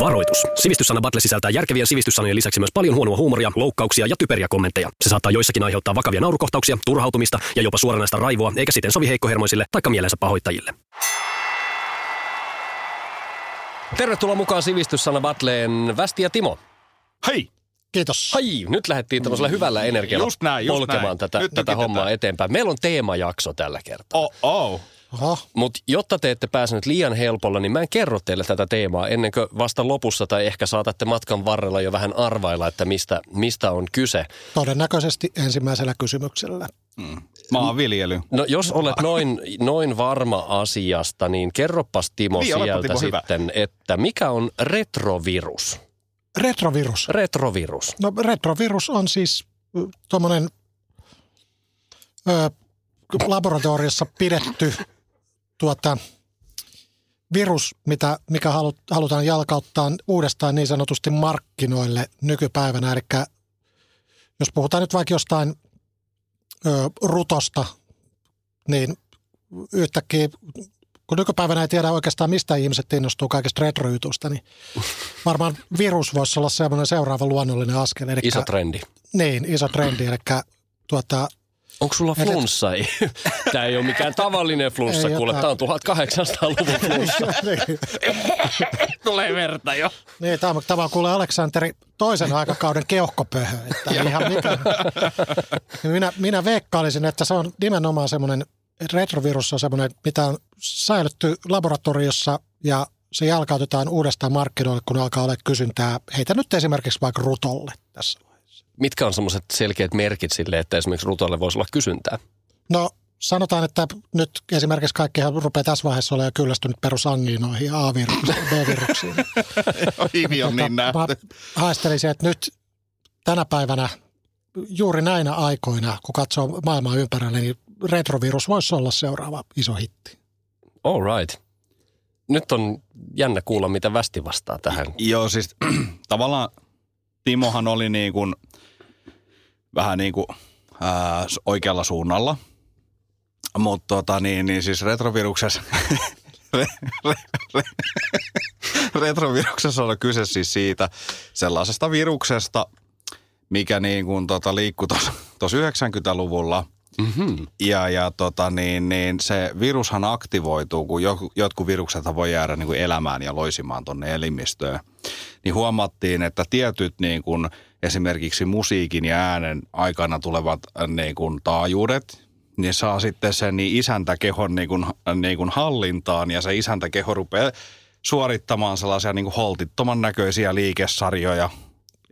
Varoitus. Sivistyssana Battle sisältää järkevien sivistyssanojen lisäksi myös paljon huonoa huumoria, loukkauksia ja typeriä kommentteja. Se saattaa joissakin aiheuttaa vakavia naurukohtauksia, turhautumista ja jopa suoranaista raivoa, eikä siten sovi heikkohermoisille tai mielensä pahoittajille. Tervetuloa mukaan Sivistyssana Battleen Västi ja Timo. Hei! Kiitos. Hai, nyt lähdettiin tämmöisellä hyvällä energialla Just näin, just polkemaan näin. tätä, Nyt tätä hommaa eteenpäin. Meillä on teemajakso tällä kertaa. Oh, oh. Mutta jotta te ette pääsenyt liian helpolla, niin mä en kerro teille tätä teemaa ennen kuin vasta lopussa tai ehkä saatatte matkan varrella jo vähän arvailla, että mistä, mistä on kyse. todennäköisesti ensimmäisellä kysymyksellä. Maanviljely. No jos olet noin, noin varma asiasta, niin kerropas Timo Niin, olepa, sieltä Timo, hyvä. sitten, että mikä on retrovirus? Retrovirus. Retrovirus. No retrovirus on siis tuommoinen laboratoriossa pidetty tuota, virus, mitä, mikä halu, halutaan jalkauttaa uudestaan niin sanotusti markkinoille nykypäivänä. Eli jos puhutaan nyt vaikka jostain ö, rutosta, niin yhtäkkiä, kun nykypäivänä ei tiedä oikeastaan mistä ihmiset innostuu kaikesta retrojutusta, niin varmaan virus voisi olla semmoinen seuraava luonnollinen askel. Eli, Iso trendi. Niin, iso trendi. Eli tuota, Onko sulla flunssa? Ei. Tämä ei ole mikään tavallinen flunssa, Ei kuule. jotain. Tämä on 1800-luvun flunssa. niin, Tulee verta jo. niin, tämä, on- tämä on kuule Aleksanteri toisen aikakauden keuhkopöhö. Että ihan mikä, minä, minä veikkailisin, että se on nimenomaan semmoinen, retrovirus on semmoinen, mitä on säilytty laboratoriossa ja se jalkautetaan uudestaan markkinoille, kun alkaa olla kysyntää. Heitä nyt esimerkiksi vaikka rutolle tässä. Mitkä on semmoiset selkeät merkit sille, että esimerkiksi rutolle voisi olla kysyntää? No sanotaan, että nyt esimerkiksi kaikkihan rupeaa tässä vaiheessa olemaan jo kyllästynyt perusangiinoihin ja A-viruksiin, B-viruksiin. Hivi on niin Mutta nähty. Mä haistelisin, että nyt tänä päivänä, juuri näinä aikoina, kun katsoo maailmaa ympärille, niin retrovirus voisi olla seuraava iso hitti. All right. Nyt on jännä kuulla, mitä Västi vastaa tähän. Joo, siis tavallaan Timohan oli niin kuin, vähän niin kuin ää, oikealla suunnalla. Mutta tota, niin, niin siis retroviruksessa, re, re, re, retroviruksessa on kyse siis siitä sellaisesta viruksesta, mikä niin kuin tota liikkui tuossa 90-luvulla – Mm-hmm. Ja, ja tota, niin, niin se virushan aktivoituu, kun jotkut virukset voi jäädä niin kuin elämään ja loisimaan tuonne elimistöön. Niin huomattiin, että tietyt niin kuin, esimerkiksi musiikin ja äänen aikana tulevat äh, niin kuin, taajuudet, niin saa sitten sen niin isäntäkehon niin kuin, niin kuin hallintaan ja se isäntäkeho rupeaa suorittamaan sellaisia niin kuin holtittoman näköisiä liikesarjoja.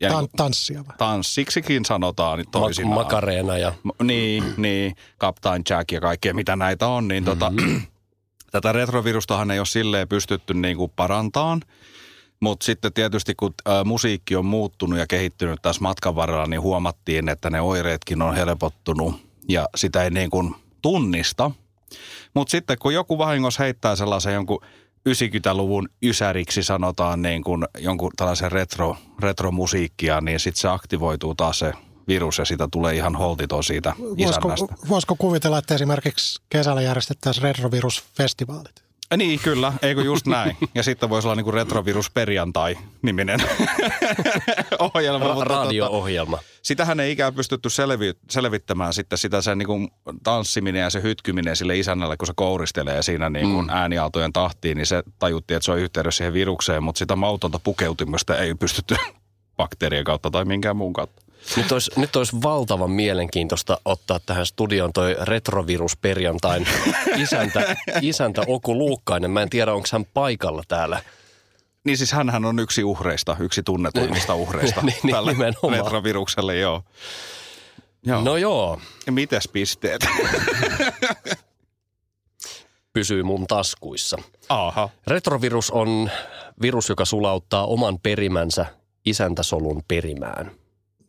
Ja niin Tan, kuin, tanssia vai? tanssiksikin sanotaan niin Ma- toisinaan. makareena ja... Niin, niin, Captain Jack ja kaikkea mitä näitä on, niin tota, tätä retrovirustahan ei ole silleen pystytty niin kuin parantaan. Mutta sitten tietysti kun ä, musiikki on muuttunut ja kehittynyt tässä matkan varrella, niin huomattiin, että ne oireetkin on helpottunut ja sitä ei niin kuin tunnista. Mutta sitten kun joku vahingossa heittää sellaisen jonkun 90-luvun ysäriksi sanotaan niin kuin jonkun tällaisen retro, retromusiikkia, niin sitten se aktivoituu taas se virus ja siitä tulee ihan holtiton siitä Voisiko, isännästä. voisiko kuvitella, että esimerkiksi kesällä järjestettäisiin retrovirusfestivaalit? Niin, kyllä, eikö just näin. Ja sitten voisi olla niinku retrovirus perjantai-niminen ohjelma. Ra- mutta tota, radio-ohjelma. sitähän ei ikään pystytty selvi- selvittämään sitten sitä sen niinku tanssiminen ja se hytkyminen sille isännälle, kun se kouristelee siinä niinku mm. ääniaaltojen tahtiin, niin se tajuttiin, että se on yhteydessä siihen virukseen, mutta sitä mautonta pukeutumista ei pystytty bakteerien kautta tai minkään muun kautta. Nyt olisi, nyt olisi valtavan mielenkiintoista ottaa tähän studioon toi retrovirus perjantain isäntä, isäntä Oku Luukkainen. Mä en tiedä, onko hän paikalla täällä. Niin siis hänhän on yksi uhreista, yksi tunnetuimmista uhreista Niin, niin, tälle nimenomaan. retrovirukselle, joo. joo. No joo, Ja mites pisteet? pysyy mun taskuissa. Aha. Retrovirus on virus, joka sulauttaa oman perimänsä isäntäsolun perimään.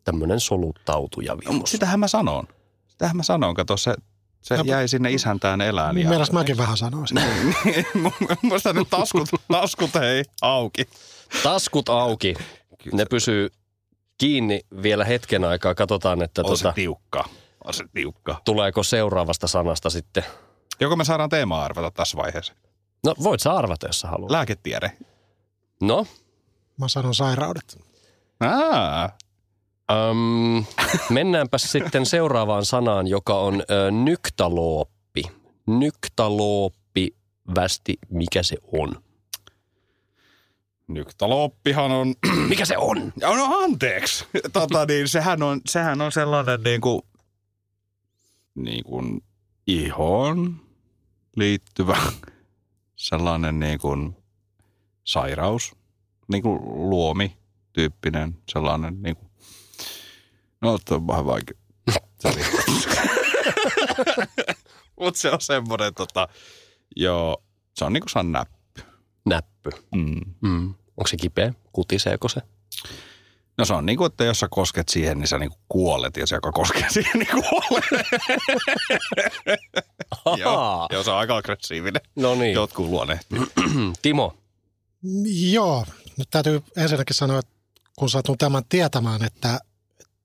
Tämmöinen soluttautuja No, virus. sitähän mä sanon. Sitähän mä sanon. Kato, se, se No, jäi sinne isäntään elään. Niin mielestäni mäkin vähän sanoisin. Musta nyt taskut, taskut hei auki. Taskut auki. Ne pysyy kiinni vielä hetken aikaa. Katsotaan, että On se tota, tiukka. On se tiukka. tuleeko seuraavasta sanasta sitten. Joko me saadaan teemaa arvata tässä vaiheessa? No voit sä arvata, jos sä haluat. Lääketiede. No, Mä sanon sairaudet. Aa, Öm, mennäänpäs sitten seuraavaan sanaan, joka on ö, nyktalooppi. Nyktalooppi, västi, mikä se on? Nyktaloppihan on... Mikä se on? Ja no anteeksi. Tota, niin, sehän, on, sehän on sellainen niin kuin, niin kuin ihoon liittyvä sellainen niin kuin sairaus, niin kuin luomi tyyppinen sellainen niin kuin, no tuo on vähän vaikea. Mutta se on semmoinen tota, joo, se on niin kuin san näppy. Näppy. Mm. Mm. Onko se kipeä? Kutiseeko se? No se on niin kuin, että jos sä kosket siihen, niin sä niin kuin kuolet ja se, joka koskee siihen, niin kuolee. Joo, joo, se on aika aggressiivinen. No niin. Jotkut luonnehtii. Timo, Joo, nyt täytyy ensinnäkin sanoa, että kun satun tämän tietämään, että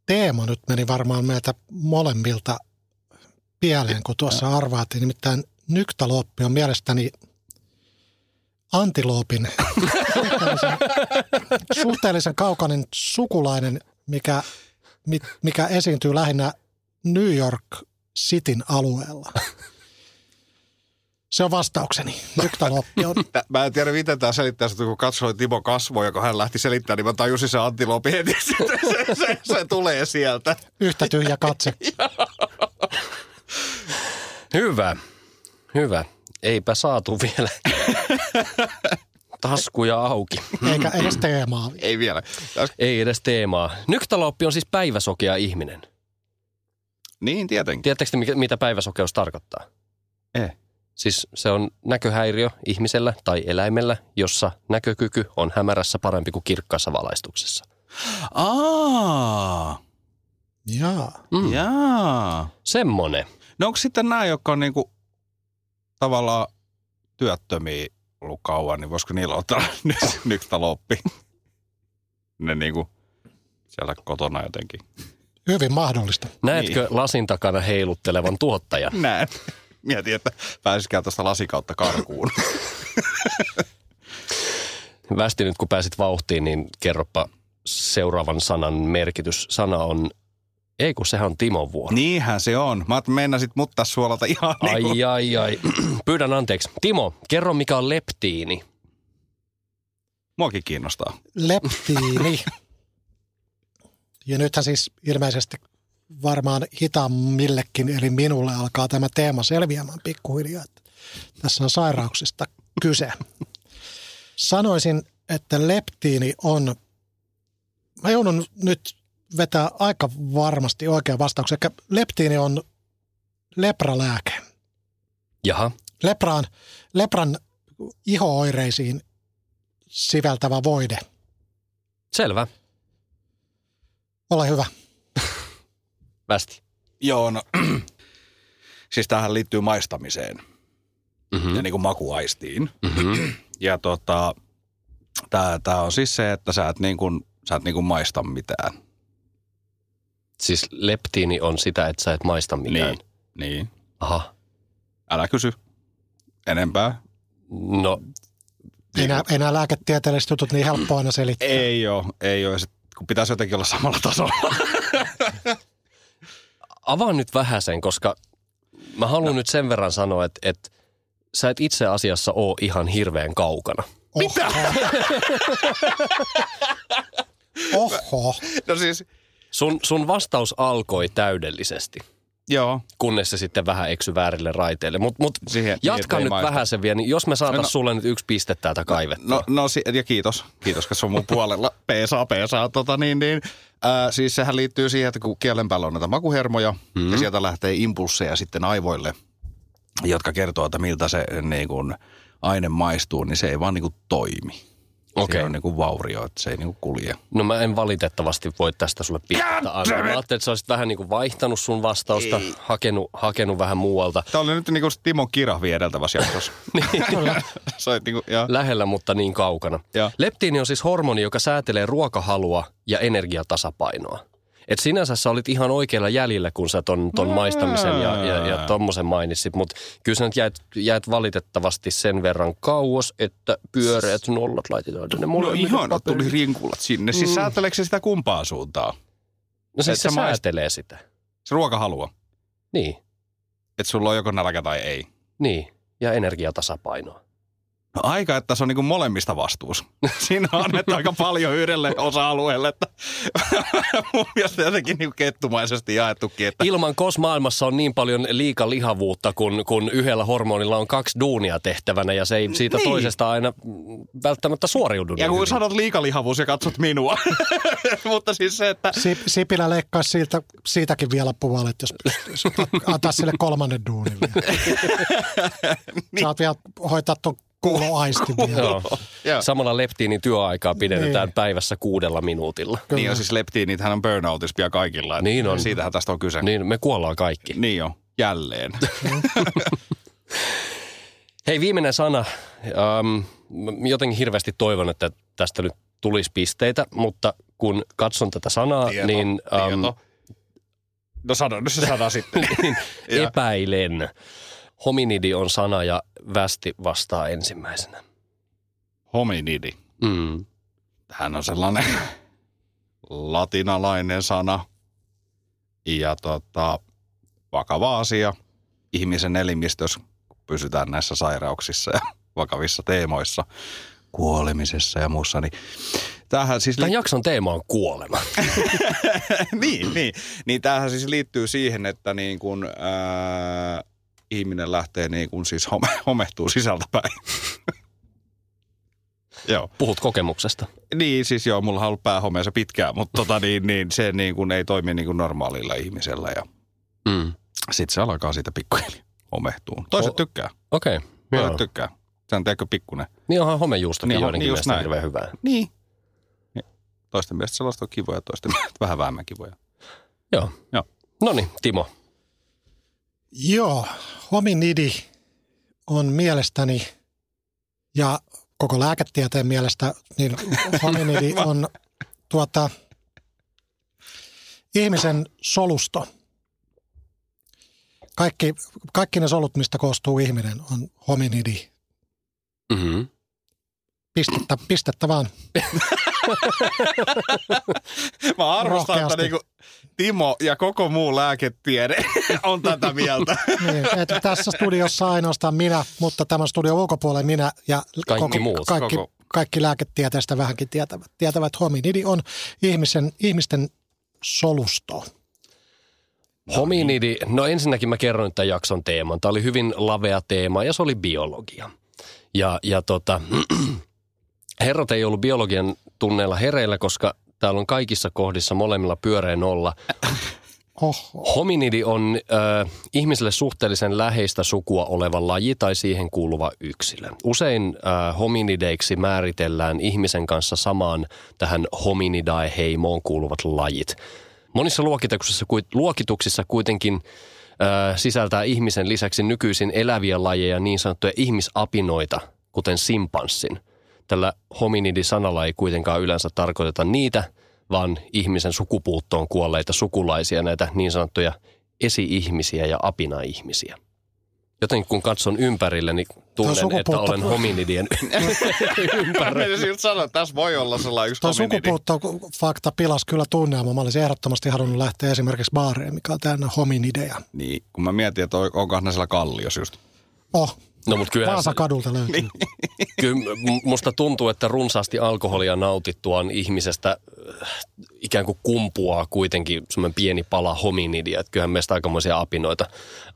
teema nyt meni varmaan meiltä molemmilta pieleen, kun tuossa arvaatiin. Nimittäin nyktaloppi on mielestäni antiloopin suhteellisen, suhteellisen kaukainen sukulainen, mikä, mi- mikä esiintyy lähinnä New York Cityn alueella. Se on vastaukseni. Nyktaloppi on Mä en tiedä, miten tämä selittää, että kun katsoin Timo kasvoja, kun hän lähti selittämään, niin mä tajusin se antilopi heti, sitten se, se, se, tulee sieltä. yhtä tyhjä katse. hyvä. Hyvä. Eipä saatu vielä taskuja auki. eikä edes teemaa. Ei vielä. Täs- Ei edes teemaa. Nyktalooppi on siis päiväsokea ihminen. Niin, tietenkin. Tiedättekö mitä päiväsokeus tarkoittaa? Eh. Siis se on näköhäiriö ihmisellä tai eläimellä, jossa näkökyky on hämärässä parempi kuin kirkkaassa valaistuksessa. Aa, Jaa. Mm. jaa. Semmonen. No onko sitten nämä, jotka on niinku tavallaan työttömiä ollut kauan, niin voisiko niillä ottaa nyt nyktaloppi? Ne niinku siellä kotona jotenkin. Hyvin mahdollista. Näetkö Niin. lasin takana heiluttelevan tuottajan? Näin. Mietin, että pääsisikään tuosta lasikautta karkuun. Västi nyt kun pääsit vauhtiin, niin kerropa seuraavan sanan merkitys. Sana on, ei kun sehän on Timon vuoro. Niinhän se on. Mä meinasit mutta suolata ihan niin kuin... Ai, ai, ai. Pyydän anteeksi. Timo, kerro mikä on leptiini. Muakin kiinnostaa. Leptiini. Ja nythän siis ilmeisesti varmaan hitaammillekin, eli minulle alkaa tämä teema selviämään pikkuhiljaa. että Tässä on sairauksista kyse. Sanoisin, että leptiini on, mä joudun nyt vetää aika varmasti oikean vastauksen. Eli leptiini on lepralääke. Jaha. Lepraan, lepran ihooireisiin siveltävä voide. Selvä. Ole hyvä. Västi. Joo, no siis tähän liittyy maistamiseen Mm-hmm. ja niin kuin makuaistiin. Mm-hmm. Ja tota, tää, tää on siis se, että sä et, niin kuin, sä et niin kuin maista mitään. Siis leptiini on sitä, että sä et maista mitään. Niin. Niin. Aha. Älä kysy enempää. No, ei nämä lääketieteelliset jutut niin helppo aina selittää. Ei ole, ei ole. Sit, kun pitäisi jotenkin olla samalla tasolla. avaa nyt vähän sen, koska mä haluan no. nyt sen verran sanoa, että, että sä et itse asiassa ole ihan hirveän kaukana. Mitä? Oho. No siis, Sun, sun vastaus alkoi täydellisesti, joo. kunnes se sitten vähän eksy väärille raiteille. Mutta mut Siihen, jatka nyt ei vähän sen vielä, niin jos me saatais No. sulle nyt yksi piste täältä kaivettua. No, no si- ja kiitos. Kiitos, kun se on mun puolella. Peesaa, peesaa. Tota, niin, niin. Ää, siis sehän liittyy siihen, että kun kielen päällä on näitä makuhermoja mm. ja sieltä lähtee impulseja sitten aivoille, jotka kertoo, että miltä se niin kuin, aine maistuu, niin se ei vaan niin kuin, toimi. Okei. Siinä on niin kuin vaurio, että se ei niin kuin kulje. No mä en valitettavasti voi tästä sulle antaa. Mä ajattelin, että sä olisit vähän niin kuin vaihtanut sun vastausta, hakenut, hakenut vähän muualta. Tämä oli nyt niin kuin Timo Kirahvi edeltävässä jaksossa. niin kuin, ja, Lähellä, mutta niin kaukana. Joo. Leptiini on siis hormoni, joka säätelee ruokahalua ja energiatasapainoa. Et sinänsä sä olit ihan oikealla jäljellä, kun sä ton, ton maistamisen ja, ja, ja tommosen mainitsit, mutta kyllä sä nyt jäät, jäät valitettavasti sen verran kauas, että pyöreät nollat laitetaan tänne No paperille. tuli rinkulat sinne. Siis sääteleekö se sitä kumpaa suuntaan? No siis se maist- säätelee sitä. Se ruokahalua. Niin, Että sulla on joko nälkä tai ei. niin. Ja energiatasapainoa. No aika, että se on niin molemmista vastuus. Siinä on annettu aika paljon yhdelle osa-alueelle, että mun mielestä jotenkin niin kettumaisesti jaettukin, että Ilman kosmaailmassa on niin paljon liikalihavuutta, kun, kun yhdellä hormonilla on kaksi duunia tehtävänä ja se ei siitä Niin. toisesta aina välttämättä suoriudu. ja niin kun hyvin. sanot liikalihavuus ja katsot minua. Mutta siis se, että Si- Sipilä leikkaisi siitä, siitäkin vielä puolet, jos. Antaa sille kolmannen duunin vielä. Saat vielä hoitaa tuon kuuloaistin vielä. Joo. Joo. Samalla leptiinin työaikaa pidennetään Niin. päivässä kuudella minuutilla. Kyllä. niin on siis leptiinithän on burnoutis pian kaikilla. Niin on. Siitähän tästä on kyse. Niin, me kuollaan kaikki. Niin on, jälleen. Hei, viimeinen sana. Ähm, mä jotenkin hirveästi toivon, että tästä nyt tulisi pisteitä, mutta kun katson tätä sanaa, Tieto, niin, ähm, tieto. No sano nyt se sana sitten. niin epäilen. Hominidi on sana ja västi vastaa ensimmäisenä. Hominidi. Mm. Hän on sellainen latinalainen sana ja tota, vakava asia ihmisen elimistössä, kun pysytään näissä sairauksissa ja vakavissa teemoissa, kuolemisessa ja muussa. Niin tämähän siis Tämän jakson teema on kuolema. niin, niin. Niin tämähän siis liittyy siihen, että niin kun, ää, ihminen lähtee niin kun siis home, homehtuu sisältäpäin. joo. Puhut kokemuksesta. Niin, siis joo, mulla on ollut päähomeessa pitkään, mutta tota, niin, niin, se niin kun ei toimi niin kuin normaalilla ihmisellä ja Mm. sitten se alkaa siitä pikkuhiljaa homehtuun. Toiset O- tykkää, Okei, toiset okay, tykkää. Se on teekö pikkunen. Niin onhan homejuustokin Niin niin on, joidenkin niin mielestä näin. hirveän hyvää. Niin. Toisten mielestä sellaista on kivoja, toisten mielestä vähän vähemmän kivoja. Joo. Joo. No niin, Timo. Joo, hominidi on mielestäni ja koko lääketieteen mielestä, niin hominidi on tuota, ihmisen solusto. Kaikki, kaikki ne solut, mistä koostuu ihminen, on hominidi. Mm-hmm. Pistettä, pistettä vaan. Mä arvostan, että niinku Timo ja koko muu lääketiede on tätä mieltä. Niin, että tässä studiossa ainoastaan minä, mutta tämän studion ulkopuolella minä ja Kaikki muut. kaikki, Koko. kaikki lääketieteestä vähänkin tietävät, tietävät että hominidi on ihmisen, ihmisten solusto. Hominidi, no ensinnäkin mä kerron nyt tämän jakson teeman. Tämä oli hyvin lavea teema ja se oli biologia. Ja, ja tota, herrat ei ollut biologian tunneilla hereillä, koska täällä on kaikissa kohdissa molemmilla pyöreä nolla. Oho. Hominidi on äh, ihmiselle suhteellisen läheistä sukua oleva laji tai siihen kuuluva yksilö. Usein äh, hominideiksi määritellään ihmisen kanssa samaan tähän hominidae-heimoon kuuluvat lajit. Monissa luokituksissa, luokituksissa kuitenkin äh, sisältää ihmisen lisäksi nykyisin eläviä lajeja niin sanottuja ihmisapinoita, kuten simpanssin. Tällä hominidi-sanalla ei kuitenkaan yleensä tarkoiteta niitä, vaan ihmisen sukupuuttoon kuolleita sukulaisia, näitä niin sanottuja esi-ihmisiä ja apina-ihmisiä. Joten kun katson ympärille, niin tunnen, että olen hominidien ympärillä. Mä siltä sanoa, että tässä voi olla sellainen yksi Tuo hominidi. sukupuutto-fakta pilas kyllä tunnelma. Mä olisin ehdottomasti halunnut lähteä esimerkiksi baareen, mikä on täynnä hominideja. Niin, kun mä mietin, että on- onkohan ne siellä kallios just. Oh, No mutta kyllä, Vaasa kadulta löytyy. Niin. kyllä musta tuntuu, että runsaasti alkoholia nautittuaan ihmisestä äh, ikään kuin kumpuaa kuitenkin semmoinen pieni pala hominidia. Että kyllähän meistä aikamoisia apinoita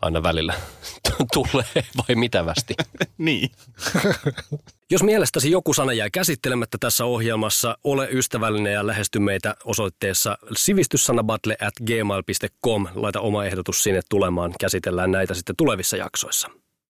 aina välillä tulee, vai mitä västi? niin. Jos mielestäsi joku sana jäi käsittelemättä tässä ohjelmassa, ole ystävällinen ja lähesty meitä osoitteessa sivistyssanabattle at gmail.com. Laita oma ehdotus sinne tulemaan. Käsitellään näitä sitten tulevissa jaksoissa.